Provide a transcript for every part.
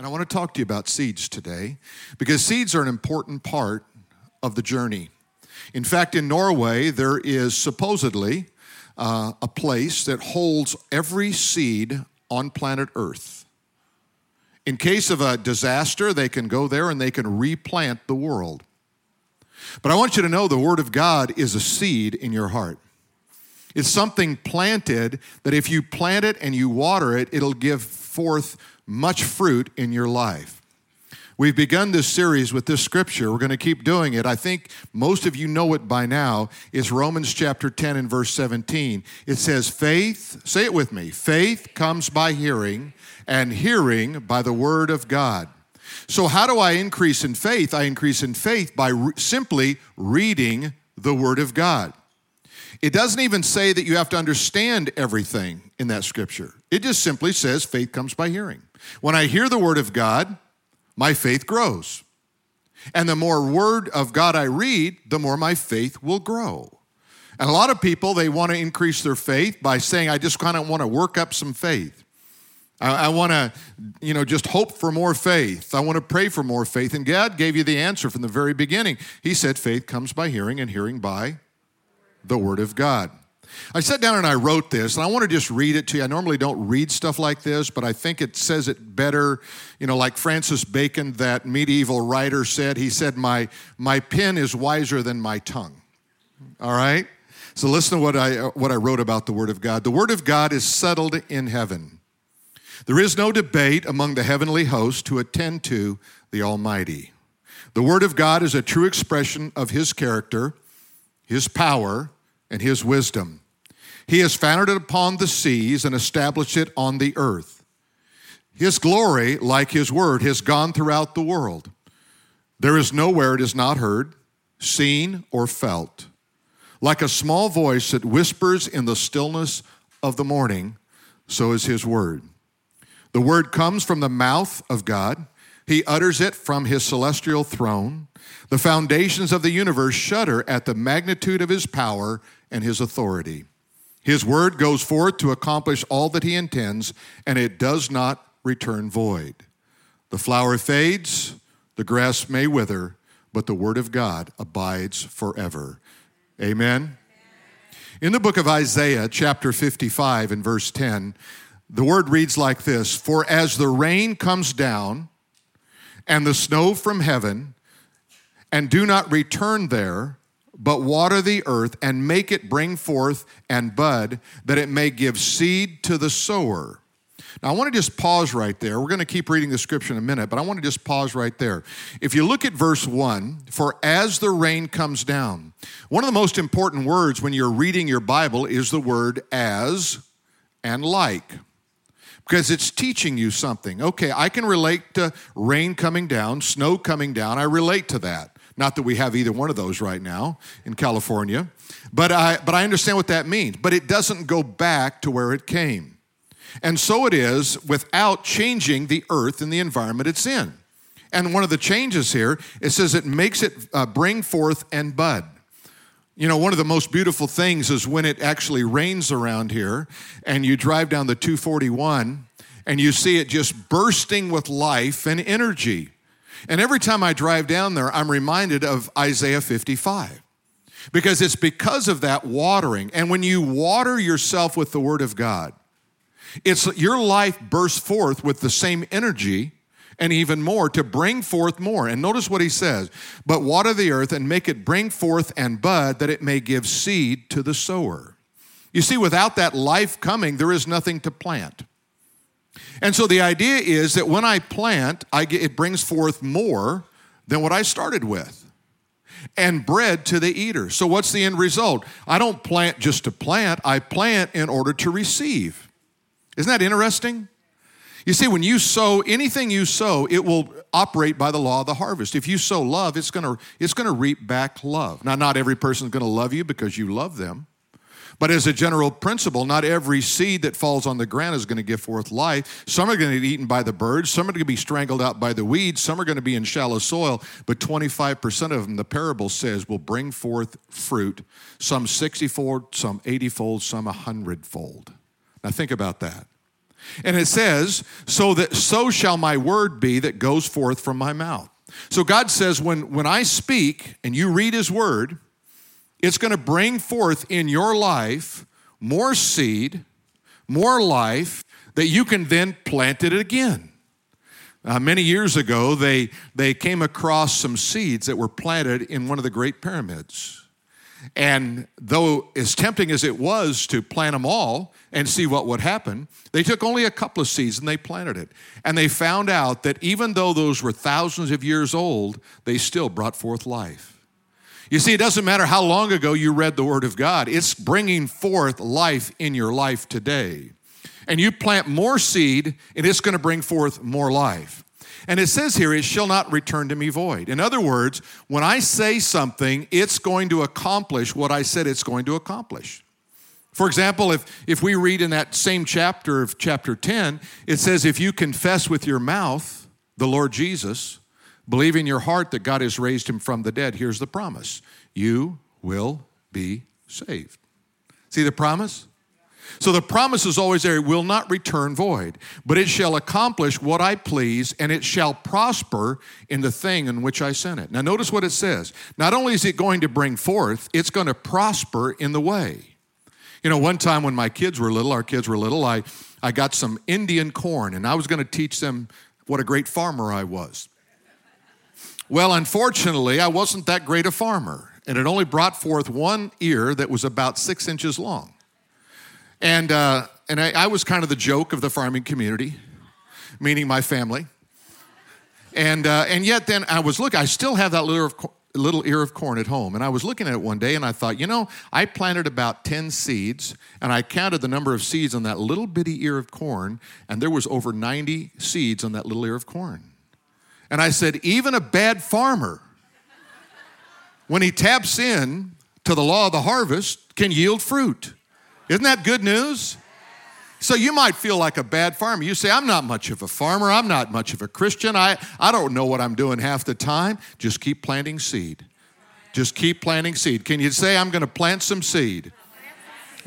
And I want to talk to you about seeds today because seeds are an important part of the journey. In fact, in Norway, there is supposedly uh, a place that holds every seed on planet Earth. In case of a disaster, they can go there and they can replant the world. But I want you to know the Word of God is a seed in your heart. It's something planted that if you plant it and you water it, it'll give forth much fruit in your life. We've begun this series with this scripture. We're going to keep doing it. I think most of you know it by now. It's Romans chapter 10 and verse 17. It says, Faith, say it with me, faith comes by hearing, and hearing by the word of God. So, how do I increase in faith? I increase in faith by re- simply reading the word of God. It doesn't even say that you have to understand everything in that scripture. It just simply says faith comes by hearing. When I hear the word of God, my faith grows. And the more word of God I read, the more my faith will grow. And a lot of people, they want to increase their faith by saying, I just kind of want to work up some faith. I, I want to, you know, just hope for more faith. I want to pray for more faith. And God gave you the answer from the very beginning. He said, faith comes by hearing, and hearing by the Word of God. I sat down and I wrote this, and I want to just read it to you. I normally don't read stuff like this, but I think it says it better. You know, like Francis Bacon, that medieval writer said, he said, My, my pen is wiser than my tongue. All right? So listen to what I, what I wrote about the Word of God. The Word of God is settled in heaven. There is no debate among the heavenly host to attend to the Almighty. The Word of God is a true expression of His character, His power, and His wisdom. He has founded it upon the seas and established it on the earth. His glory, like his word, has gone throughout the world. There is nowhere it is not heard, seen, or felt. Like a small voice that whispers in the stillness of the morning, so is his word. The word comes from the mouth of God. He utters it from his celestial throne. The foundations of the universe shudder at the magnitude of his power and his authority. His word goes forth to accomplish all that he intends, and it does not return void. The flower fades, the grass may wither, but the word of God abides forever. Amen. In the book of Isaiah, chapter 55, and verse 10, the word reads like this For as the rain comes down and the snow from heaven, and do not return there, but water the earth and make it bring forth and bud, that it may give seed to the sower. Now, I want to just pause right there. We're going to keep reading the scripture in a minute, but I want to just pause right there. If you look at verse 1, for as the rain comes down, one of the most important words when you're reading your Bible is the word as and like because it's teaching you something. Okay, I can relate to rain coming down, snow coming down. I relate to that. Not that we have either one of those right now in California, but I, but I understand what that means. But it doesn't go back to where it came. And so it is without changing the earth and the environment it's in. And one of the changes here, it says it makes it uh, bring forth and bud. You know, one of the most beautiful things is when it actually rains around here and you drive down the 241 and you see it just bursting with life and energy. And every time I drive down there, I'm reminded of Isaiah 55 because it's because of that watering. And when you water yourself with the Word of God, it's your life bursts forth with the same energy and even more to bring forth more. And notice what he says But water the earth and make it bring forth and bud, that it may give seed to the sower. You see, without that life coming, there is nothing to plant. And so the idea is that when I plant, I get, it brings forth more than what I started with and bread to the eater. So what's the end result? I don't plant just to plant, I plant in order to receive. Isn't that interesting? You see, when you sow anything you sow, it will operate by the law of the harvest. If you sow love, it's gonna, it's gonna reap back love. Now, not every person's gonna love you because you love them. But as a general principle, not every seed that falls on the ground is going to give forth life. Some are going to be eaten by the birds, some are going to be strangled out by the weeds, some are going to be in shallow soil, but 25% of them, the parable says, will bring forth fruit, some 60 fold, some 80 fold, some 100 fold. Now think about that. And it says, so that so shall my word be that goes forth from my mouth. So God says, when, when I speak and you read his word, it's going to bring forth in your life more seed, more life that you can then plant it again. Uh, many years ago, they, they came across some seeds that were planted in one of the Great Pyramids. And though as tempting as it was to plant them all and see what would happen, they took only a couple of seeds and they planted it. And they found out that even though those were thousands of years old, they still brought forth life. You see, it doesn't matter how long ago you read the Word of God, it's bringing forth life in your life today. And you plant more seed, and it's going to bring forth more life. And it says here, it shall not return to me void. In other words, when I say something, it's going to accomplish what I said it's going to accomplish. For example, if, if we read in that same chapter of chapter 10, it says, If you confess with your mouth the Lord Jesus, Believe in your heart that God has raised him from the dead. Here's the promise you will be saved. See the promise? So the promise is always there, it will not return void, but it shall accomplish what I please, and it shall prosper in the thing in which I sent it. Now, notice what it says. Not only is it going to bring forth, it's going to prosper in the way. You know, one time when my kids were little, our kids were little, I, I got some Indian corn, and I was going to teach them what a great farmer I was. Well, unfortunately, I wasn't that great a farmer, and it only brought forth one ear that was about six inches long. And, uh, and I, I was kind of the joke of the farming community, meaning my family. And, uh, and yet, then I was look. I still have that little, little ear of corn at home. And I was looking at it one day and I thought, you know, I planted about 10 seeds and I counted the number of seeds on that little bitty ear of corn, and there was over 90 seeds on that little ear of corn. And I said, even a bad farmer, when he taps in to the law of the harvest, can yield fruit. Isn't that good news? So you might feel like a bad farmer. You say, I'm not much of a farmer. I'm not much of a Christian. I, I don't know what I'm doing half the time. Just keep planting seed. Just keep planting seed. Can you say, I'm going to plant some seed?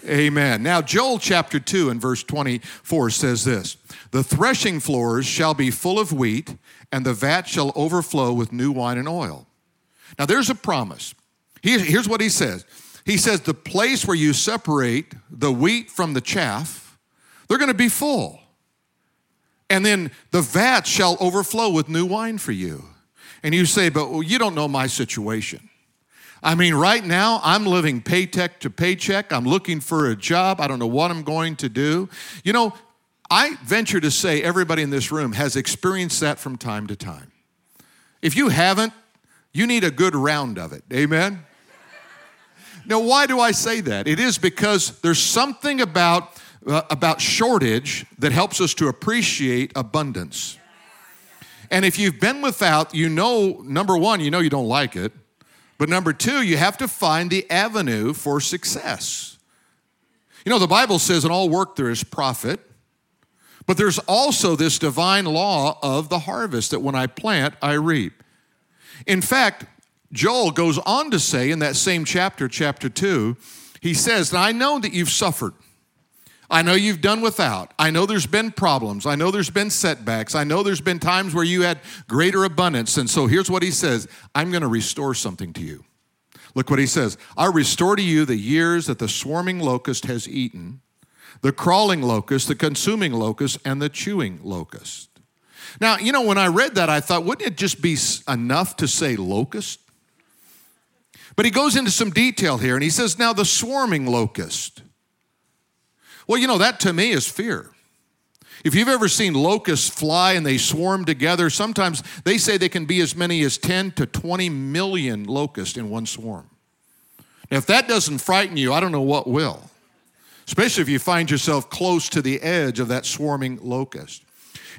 Amen. Now, Joel chapter 2 and verse 24 says this The threshing floors shall be full of wheat, and the vat shall overflow with new wine and oil. Now, there's a promise. Here's what he says He says, The place where you separate the wheat from the chaff, they're going to be full. And then the vat shall overflow with new wine for you. And you say, But well, you don't know my situation. I mean, right now, I'm living paycheck to paycheck. I'm looking for a job. I don't know what I'm going to do. You know, I venture to say everybody in this room has experienced that from time to time. If you haven't, you need a good round of it. Amen? Now, why do I say that? It is because there's something about, uh, about shortage that helps us to appreciate abundance. And if you've been without, you know, number one, you know you don't like it. But number two, you have to find the avenue for success. You know, the Bible says in all work there is profit, but there's also this divine law of the harvest that when I plant, I reap. In fact, Joel goes on to say in that same chapter, chapter 2, he says, I know that you've suffered. I know you've done without. I know there's been problems. I know there's been setbacks. I know there's been times where you had greater abundance. And so here's what he says I'm going to restore something to you. Look what he says I'll restore to you the years that the swarming locust has eaten, the crawling locust, the consuming locust, and the chewing locust. Now, you know, when I read that, I thought, wouldn't it just be enough to say locust? But he goes into some detail here and he says, now the swarming locust. Well, you know, that to me is fear. If you've ever seen locusts fly and they swarm together, sometimes they say they can be as many as 10 to 20 million locusts in one swarm. Now, if that doesn't frighten you, I don't know what will, especially if you find yourself close to the edge of that swarming locust.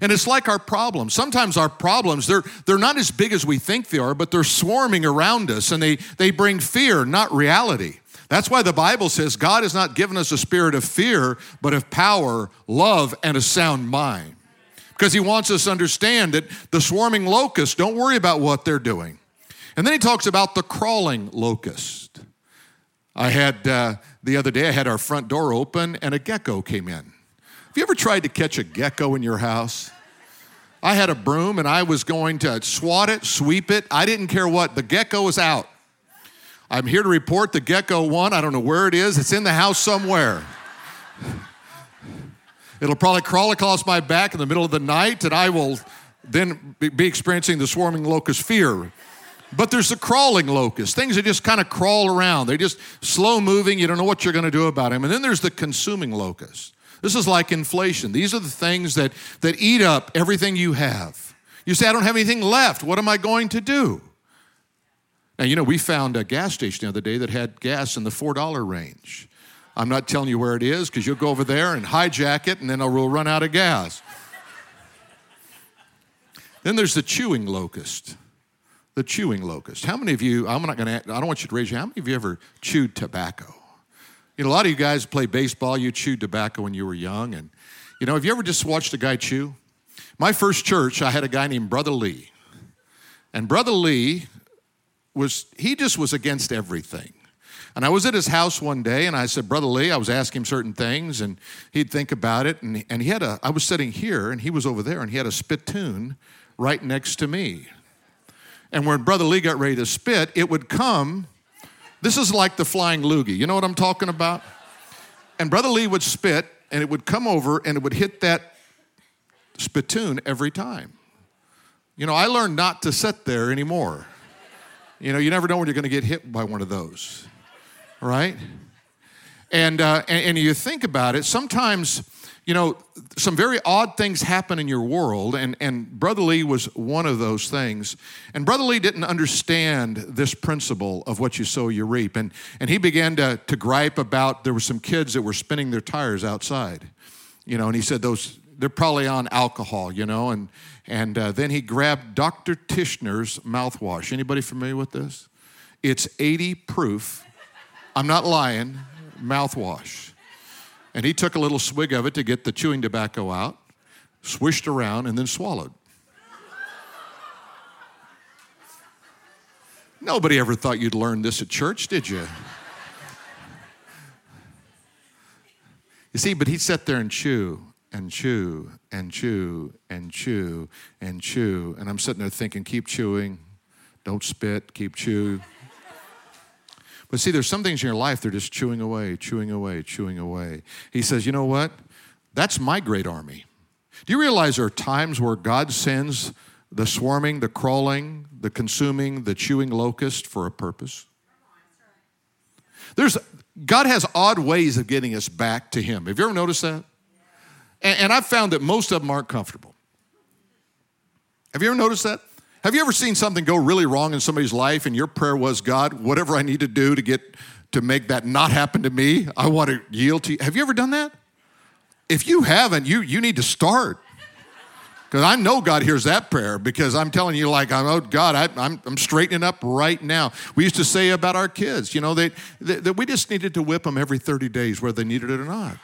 And it's like our problems. Sometimes our problems, they're, they're not as big as we think they are, but they're swarming around us and they, they bring fear, not reality. That's why the Bible says God has not given us a spirit of fear, but of power, love, and a sound mind. Because He wants us to understand that the swarming locusts, don't worry about what they're doing. And then He talks about the crawling locust. I had, uh, the other day, I had our front door open and a gecko came in. Have you ever tried to catch a gecko in your house? I had a broom and I was going to swat it, sweep it. I didn't care what. The gecko was out. I'm here to report the gecko won. I don't know where it is. It's in the house somewhere. It'll probably crawl across my back in the middle of the night, and I will then be experiencing the swarming locust fear. But there's the crawling locust, things that just kind of crawl around. They're just slow moving. You don't know what you're going to do about them. And then there's the consuming locust. This is like inflation. These are the things that, that eat up everything you have. You say, I don't have anything left. What am I going to do? Now, you know, we found a gas station the other day that had gas in the $4 range. I'm not telling you where it is because you'll go over there and hijack it and then we'll run out of gas. then there's the chewing locust the chewing locust. How many of you, I'm not going to, I don't want you to raise your hand, how many of you ever chewed tobacco? You know, a lot of you guys play baseball, you chewed tobacco when you were young. And, you know, have you ever just watched a guy chew? My first church, I had a guy named Brother Lee. And Brother Lee was, he just was against everything. And I was at his house one day and I said, Brother Lee, I was asking him certain things and he'd think about it. And, and he had a, I was sitting here and he was over there and he had a spittoon right next to me. And when Brother Lee got ready to spit, it would come. This is like the flying loogie. You know what I'm talking about? And Brother Lee would spit, and it would come over and it would hit that spittoon every time. You know, I learned not to sit there anymore. You know, you never know when you're going to get hit by one of those, right? And, uh, and, and you think about it, sometimes you know, some very odd things happen in your world, and, and Brother Lee was one of those things. And Brother Lee didn't understand this principle of what you sow, you reap. And, and he began to, to gripe about there were some kids that were spinning their tires outside, you know, and he said those, they're probably on alcohol, you know, and, and uh, then he grabbed Dr. Tichenor's mouthwash. Anybody familiar with this? It's 80 proof, I'm not lying, mouthwash. And he took a little swig of it to get the chewing tobacco out, swished around, and then swallowed. Nobody ever thought you'd learn this at church, did you? You see, but he'd sit there and chew and chew and chew and chew and chew. And I'm sitting there thinking, keep chewing, don't spit, keep chew. But see, there's some things in your life they're just chewing away, chewing away, chewing away. He says, you know what? That's my great army. Do you realize there are times where God sends the swarming, the crawling, the consuming, the chewing locust for a purpose? There's, God has odd ways of getting us back to Him. Have you ever noticed that? And, and I've found that most of them aren't comfortable. Have you ever noticed that? Have you ever seen something go really wrong in somebody's life and your prayer was, God, whatever I need to do to get to make that not happen to me, I want to yield to you? Have you ever done that? If you haven't, you, you need to start. Because I know God hears that prayer because I'm telling you, like, I'm, oh, God, I, am I'm, I'm straightening up right now. We used to say about our kids, you know, that they, they, we just needed to whip them every 30 days, whether they needed it or not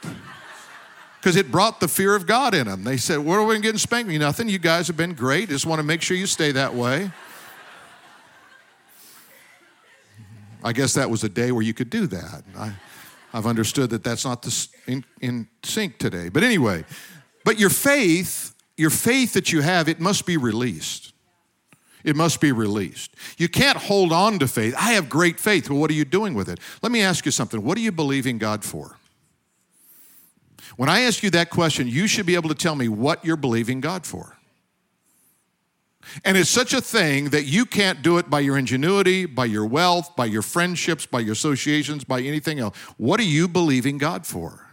because it brought the fear of God in them. They said, What are we getting spanked? Nothing. You guys have been great. Just want to make sure you stay that way. I guess that was a day where you could do that. I, have understood that that's not the, in, in sync today. But anyway, but your faith, your faith that you have, it must be released. It must be released. You can't hold on to faith. I have great faith. Well, what are you doing with it? Let me ask you something. What are you believing God for? When I ask you that question, you should be able to tell me what you're believing God for. And it's such a thing that you can't do it by your ingenuity, by your wealth, by your friendships, by your associations, by anything else. What are you believing God for?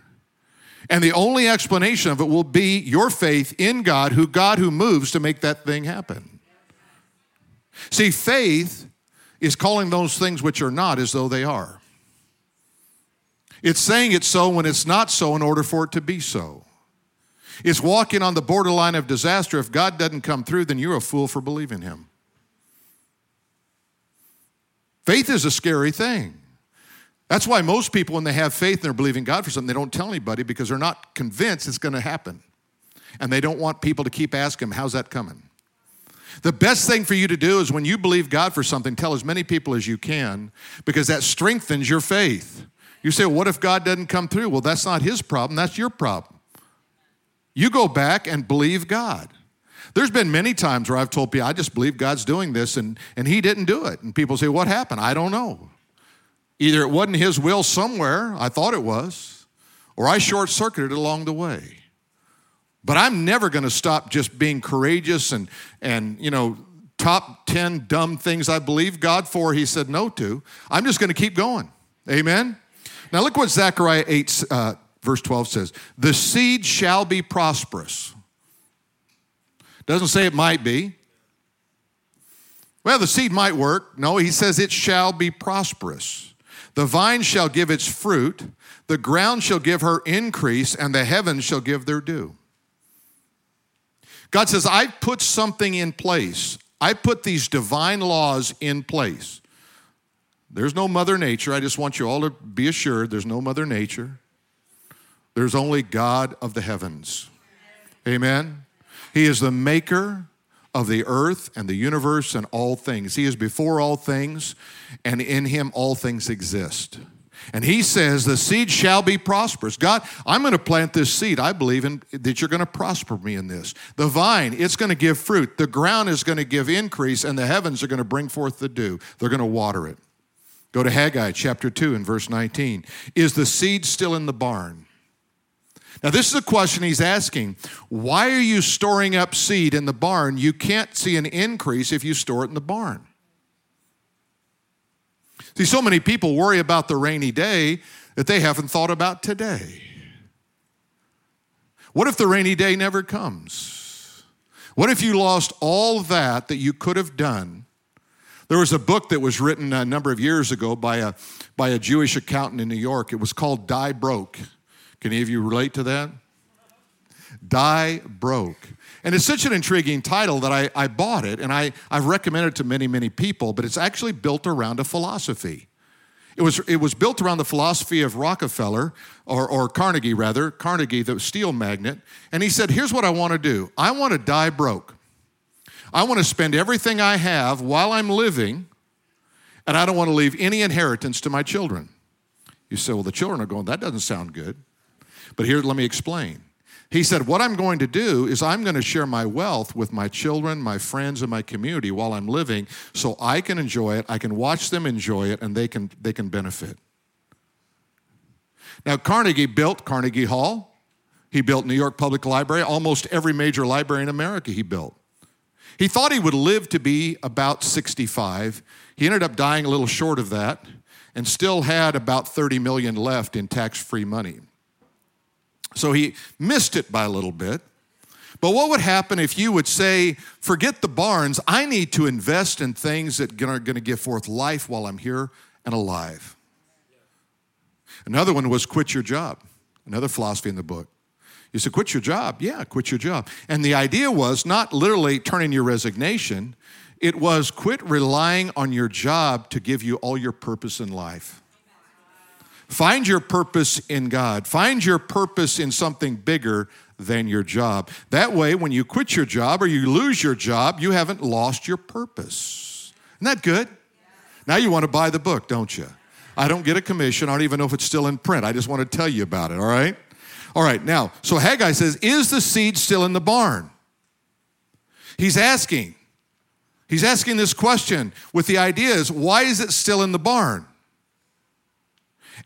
And the only explanation of it will be your faith in God, who God who moves to make that thing happen. See, faith is calling those things which are not as though they are. It's saying it's so when it's not so in order for it to be so. It's walking on the borderline of disaster. If God doesn't come through, then you're a fool for believing Him. Faith is a scary thing. That's why most people, when they have faith and they're believing God for something, they don't tell anybody because they're not convinced it's going to happen. And they don't want people to keep asking, them, How's that coming? The best thing for you to do is when you believe God for something, tell as many people as you can because that strengthens your faith. You say, well, what if God doesn't come through? Well, that's not his problem, that's your problem. You go back and believe God. There's been many times where I've told people, I just believe God's doing this, and, and He didn't do it. And people say, What happened? I don't know. Either it wasn't His will somewhere, I thought it was, or I short circuited along the way. But I'm never going to stop just being courageous and, and, you know, top 10 dumb things I believe God for, He said no to. I'm just going to keep going. Amen? Now, look what Zechariah 8, uh, verse 12 says The seed shall be prosperous. Doesn't say it might be. Well, the seed might work. No, he says it shall be prosperous. The vine shall give its fruit, the ground shall give her increase, and the heavens shall give their due. God says, I've put something in place. I put these divine laws in place. There's no Mother Nature. I just want you all to be assured there's no Mother Nature. There's only God of the heavens. Amen. He is the maker of the earth and the universe and all things. He is before all things, and in him all things exist. And he says, The seed shall be prosperous. God, I'm going to plant this seed. I believe in, that you're going to prosper me in this. The vine, it's going to give fruit. The ground is going to give increase, and the heavens are going to bring forth the dew. They're going to water it. Go to Haggai chapter 2 and verse 19. Is the seed still in the barn? Now, this is a question he's asking. Why are you storing up seed in the barn? You can't see an increase if you store it in the barn. See, so many people worry about the rainy day that they haven't thought about today. What if the rainy day never comes? What if you lost all that that you could have done? There was a book that was written a number of years ago by a, by a Jewish accountant in New York. It was called Die Broke. Can any of you relate to that? Die Broke. And it's such an intriguing title that I, I bought it and I, I've recommended it to many, many people, but it's actually built around a philosophy. It was, it was built around the philosophy of Rockefeller, or, or Carnegie rather, Carnegie, the steel magnate. And he said, Here's what I want to do I want to die broke. I want to spend everything I have while I'm living, and I don't want to leave any inheritance to my children. You say, Well, the children are going, That doesn't sound good. But here, let me explain. He said, What I'm going to do is I'm going to share my wealth with my children, my friends, and my community while I'm living so I can enjoy it, I can watch them enjoy it, and they can, they can benefit. Now, Carnegie built Carnegie Hall. He built New York Public Library. Almost every major library in America he built. He thought he would live to be about 65. He ended up dying a little short of that and still had about 30 million left in tax-free money. So he missed it by a little bit. But what would happen if you would say, forget the barns, I need to invest in things that are going to give forth life while I'm here and alive? Another one was quit your job, another philosophy in the book. You said, quit your job? Yeah, quit your job. And the idea was not literally turning your resignation, it was quit relying on your job to give you all your purpose in life. Find your purpose in God. Find your purpose in something bigger than your job. That way, when you quit your job or you lose your job, you haven't lost your purpose. Isn't that good? Now you want to buy the book, don't you? I don't get a commission. I don't even know if it's still in print. I just want to tell you about it, all right? All right, now, so Haggai says, Is the seed still in the barn? He's asking. He's asking this question with the idea is, why is it still in the barn?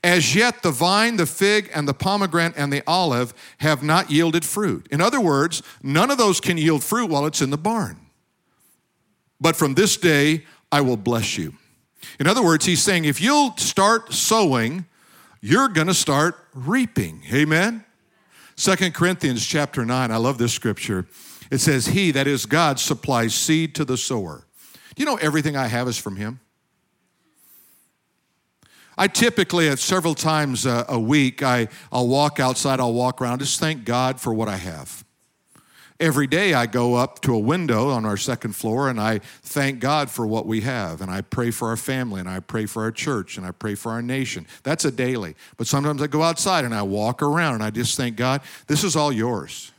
As yet, the vine, the fig, and the pomegranate and the olive have not yielded fruit. In other words, none of those can yield fruit while it's in the barn. But from this day, I will bless you. In other words, he's saying if you'll start sowing, you're going to start reaping. Amen? Second Corinthians chapter 9, I love this scripture. It says, He, that is God, supplies seed to the sower. Do you know everything I have is from Him? I typically, at several times a, a week, I, I'll walk outside, I'll walk around, just thank God for what I have. Every day I go up to a window on our second floor and I thank God for what we have. And I pray for our family and I pray for our church and I pray for our nation. That's a daily. But sometimes I go outside and I walk around and I just thank God, this is all yours.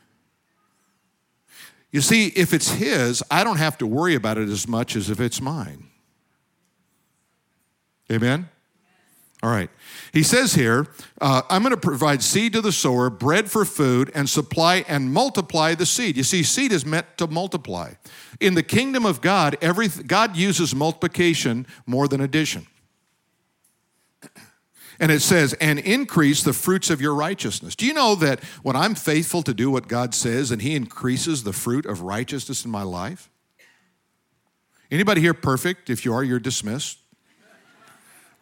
You see, if it's His, I don't have to worry about it as much as if it's mine. Amen? All right. He says here, uh, I'm going to provide seed to the sower, bread for food, and supply and multiply the seed. You see, seed is meant to multiply. In the kingdom of God, every, God uses multiplication more than addition. And it says, and increase the fruits of your righteousness. Do you know that when I'm faithful to do what God says and He increases the fruit of righteousness in my life? Anybody here perfect? If you are, you're dismissed.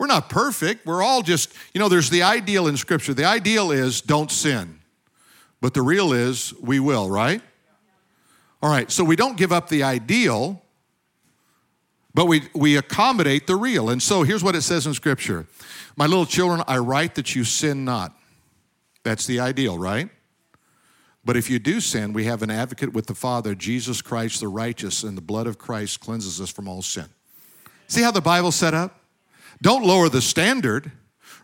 We're not perfect. We're all just, you know, there's the ideal in Scripture. The ideal is don't sin. But the real is we will, right? All right, so we don't give up the ideal, but we, we accommodate the real. And so here's what it says in Scripture My little children, I write that you sin not. That's the ideal, right? But if you do sin, we have an advocate with the Father, Jesus Christ the righteous, and the blood of Christ cleanses us from all sin. See how the Bible's set up? Don't lower the standard,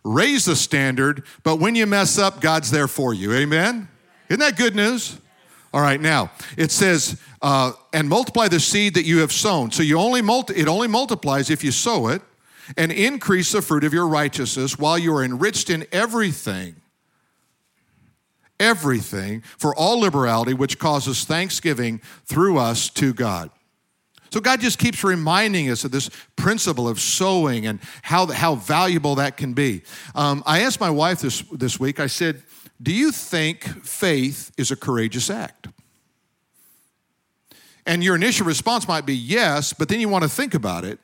raise the standard, but when you mess up, God's there for you. Amen? Isn't that good news? All right, now it says, uh, and multiply the seed that you have sown. So you only multi- it only multiplies if you sow it, and increase the fruit of your righteousness while you are enriched in everything. Everything for all liberality, which causes thanksgiving through us to God. So God just keeps reminding us of this principle of sowing and how, how valuable that can be. Um, I asked my wife this, this week, I said, Do you think faith is a courageous act? And your initial response might be yes, but then you want to think about it.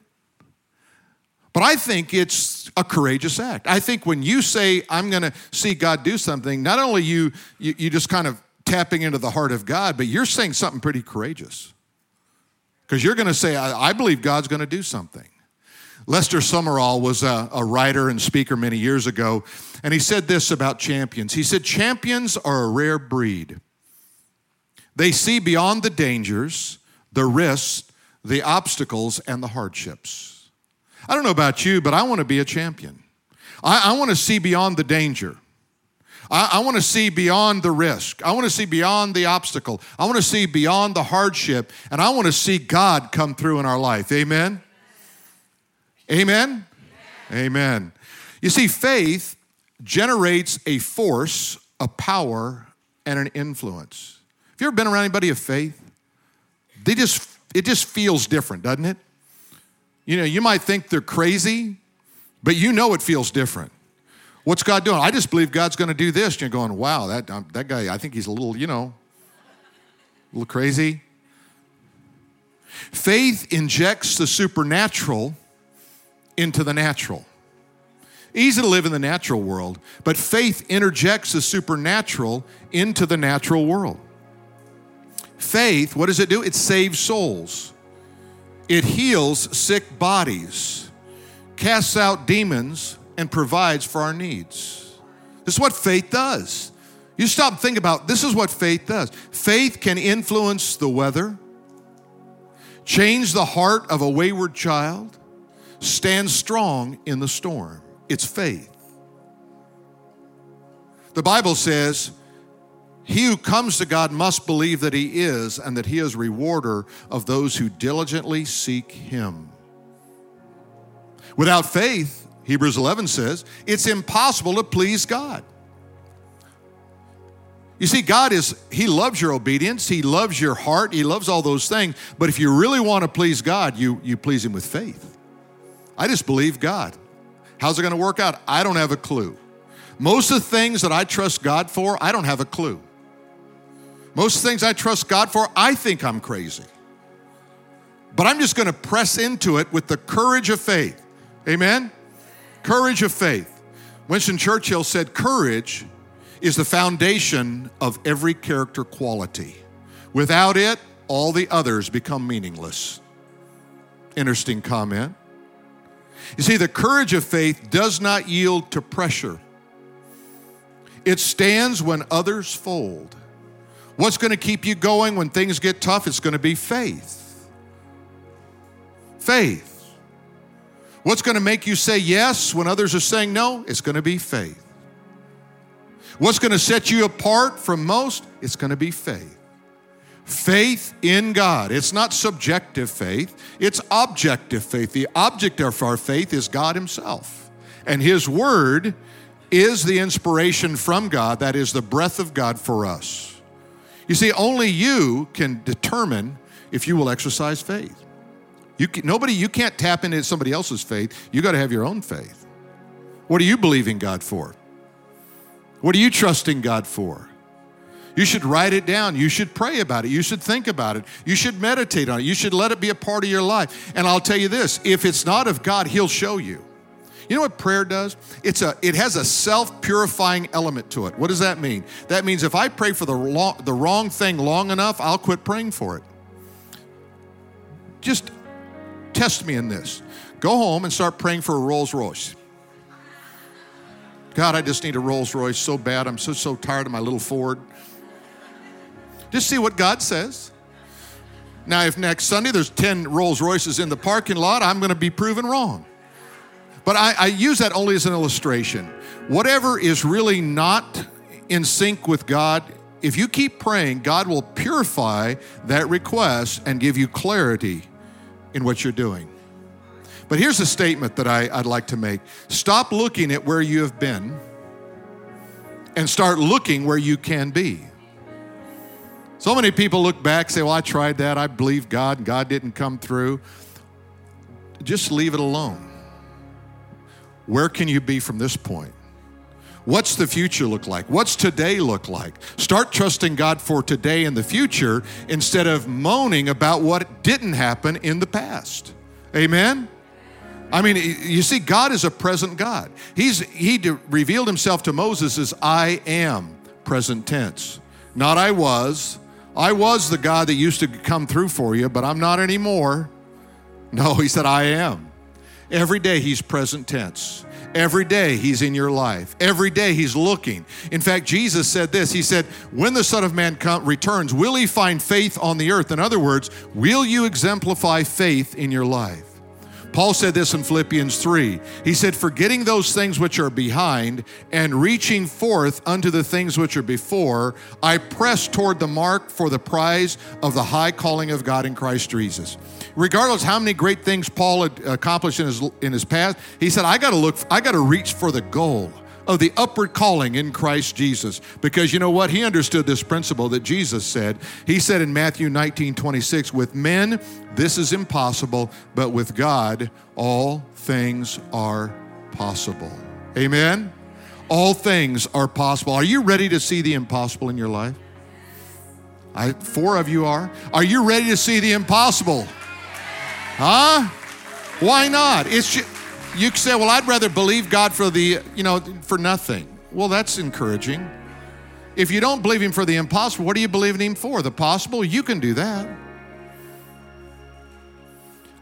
But I think it's a courageous act. I think when you say, I'm going to see God do something, not only you, you, you just kind of tapping into the heart of God, but you're saying something pretty courageous. Because you're going to say, I, I, believe God's going to do something. Lester Sumrall was a, a writer and speaker many years ago, and he said this about champions. He said, Champions are a rare breed. They see beyond the dangers, the risks, the obstacles, and the hardships. I don't know about you, but I want to be a champion. I, I want to see beyond the danger. I, I want to see beyond the risk. I want to see beyond the obstacle. I want to see beyond the hardship. And I want to see God come through in our life. Amen? Amen? Amen. Amen. You see, faith generates a force, a power, and an influence. Have you ever been around anybody of faith? They just, it just feels different, doesn't it? You know, you might think they're crazy, but you know it feels different. What's God doing? I just believe God's going to do this. You're going, wow, that, um, that guy, I think he's a little, you know, a little crazy. Faith injects the supernatural into the natural. Easy to live in the natural world, but faith interjects the supernatural into the natural world. Faith, what does it do? It saves souls, it heals sick bodies, casts out demons, and provides for our needs. This is what faith does. You stop and think about this is what faith does. Faith can influence the weather, change the heart of a wayward child, stand strong in the storm. It's faith. The Bible says, He who comes to God must believe that He is and that He is rewarder of those who diligently seek Him. Without faith, Hebrews 11 says, it's impossible to please God. You see, God is, He loves your obedience, He loves your heart, He loves all those things. But if you really want to please God, you, you please Him with faith. I just believe God. How's it going to work out? I don't have a clue. Most of the things that I trust God for, I don't have a clue. Most things I trust God for, I think I'm crazy. But I'm just going to press into it with the courage of faith. Amen? Courage of faith. Winston Churchill said, Courage is the foundation of every character quality. Without it, all the others become meaningless. Interesting comment. You see, the courage of faith does not yield to pressure, it stands when others fold. What's going to keep you going when things get tough? It's going to be faith. Faith. What's going to make you say yes when others are saying no? It's going to be faith. What's going to set you apart from most? It's going to be faith. Faith in God. It's not subjective faith, it's objective faith. The object of our faith is God Himself. And His Word is the inspiration from God, that is the breath of God for us. You see, only you can determine if you will exercise faith. You can, nobody, you can't tap into somebody else's faith. You got to have your own faith. What are you believing God for? What are you trusting God for? You should write it down. You should pray about it. You should think about it. You should meditate on it. You should let it be a part of your life. And I'll tell you this if it's not of God, He'll show you. You know what prayer does? It's a, it has a self purifying element to it. What does that mean? That means if I pray for the, long, the wrong thing long enough, I'll quit praying for it. Just test me in this. Go home and start praying for a Rolls Royce. God, I just need a Rolls Royce so bad. I'm so, so tired of my little Ford. Just see what God says. Now, if next Sunday there's 10 Rolls Royces in the parking lot, I'm going to be proven wrong. But I, I, use that only as an illustration. Whatever is really not in sync with God, if you keep praying, God will purify that request and give you clarity in what you're doing. But here's a statement that I, I'd like to make stop looking at where you have been and start looking where you can be. So many people look back, say, Well, I tried that. I believed God, and God didn't come through. Just leave it alone. Where can you be from this point? What's the future look like? What's today look like? Start trusting God for today and the future instead of moaning about what didn't happen in the past. Amen? I mean, you see, God is a present God. He's, he revealed himself to Moses as I am, present tense. Not I was. I was the God that used to come through for you, but I'm not anymore. No, he said, I am. Every day he's present tense. Every day he's in your life. Every day he's looking. In fact, Jesus said this He said, When the Son of Man come, returns, will he find faith on the earth? In other words, will you exemplify faith in your life? Paul said this in Philippians 3. He said, Forgetting those things which are behind and reaching forth unto the things which are before, I press toward the mark for the prize of the high calling of God in Christ Jesus. Regardless how many great things Paul had accomplished in his, in his past, he said, I got to look, I got to reach for the goal of the upward calling in Christ Jesus. Because you know what? He understood this principle that Jesus said. He said in Matthew 19 26, with men, this is impossible, but with God, all things are possible. Amen? All things are possible. Are you ready to see the impossible in your life? I, four of you are. Are you ready to see the impossible? Huh? Why not? It's just, you say, well, I'd rather believe God for the, you know, for nothing. Well, that's encouraging. If you don't believe Him for the impossible, what are you believing Him for? The possible? You can do that.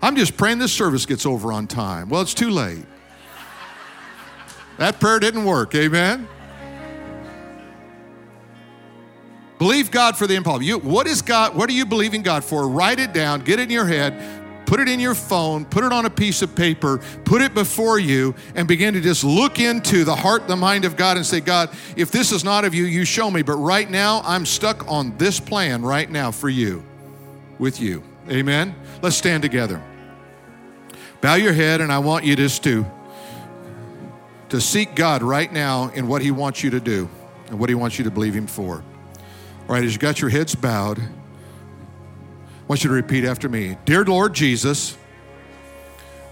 I'm just praying this service gets over on time. Well, it's too late. That prayer didn't work. Amen. Believe God for the impossible. You, what is God? What are you believing God for? Write it down. Get it in your head put it in your phone, put it on a piece of paper, put it before you, and begin to just look into the heart, the mind of God and say, God, if this is not of you, you show me. But right now, I'm stuck on this plan right now for you, with you. Amen? Let's stand together. Bow your head, and I want you just to, to seek God right now in what He wants you to do and what He wants you to believe Him for. All right, as you got your heads bowed, want you to repeat after me Dear Lord Jesus,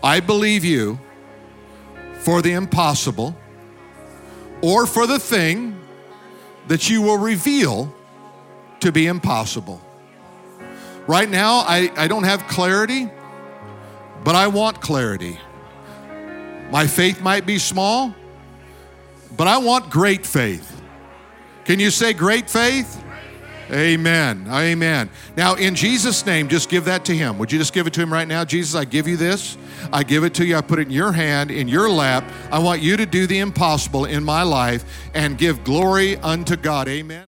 I believe you for the impossible or for the thing that you will reveal to be impossible. Right now, I, I don't have clarity, but I want clarity. My faith might be small, but I want great faith. Can you say great faith? Amen. Amen. Now, in Jesus' name, just give that to Him. Would you just give it to Him right now? Jesus, I give you this. I give it to you. I put it in your hand, in your lap. I want you to do the impossible in my life and give glory unto God. Amen.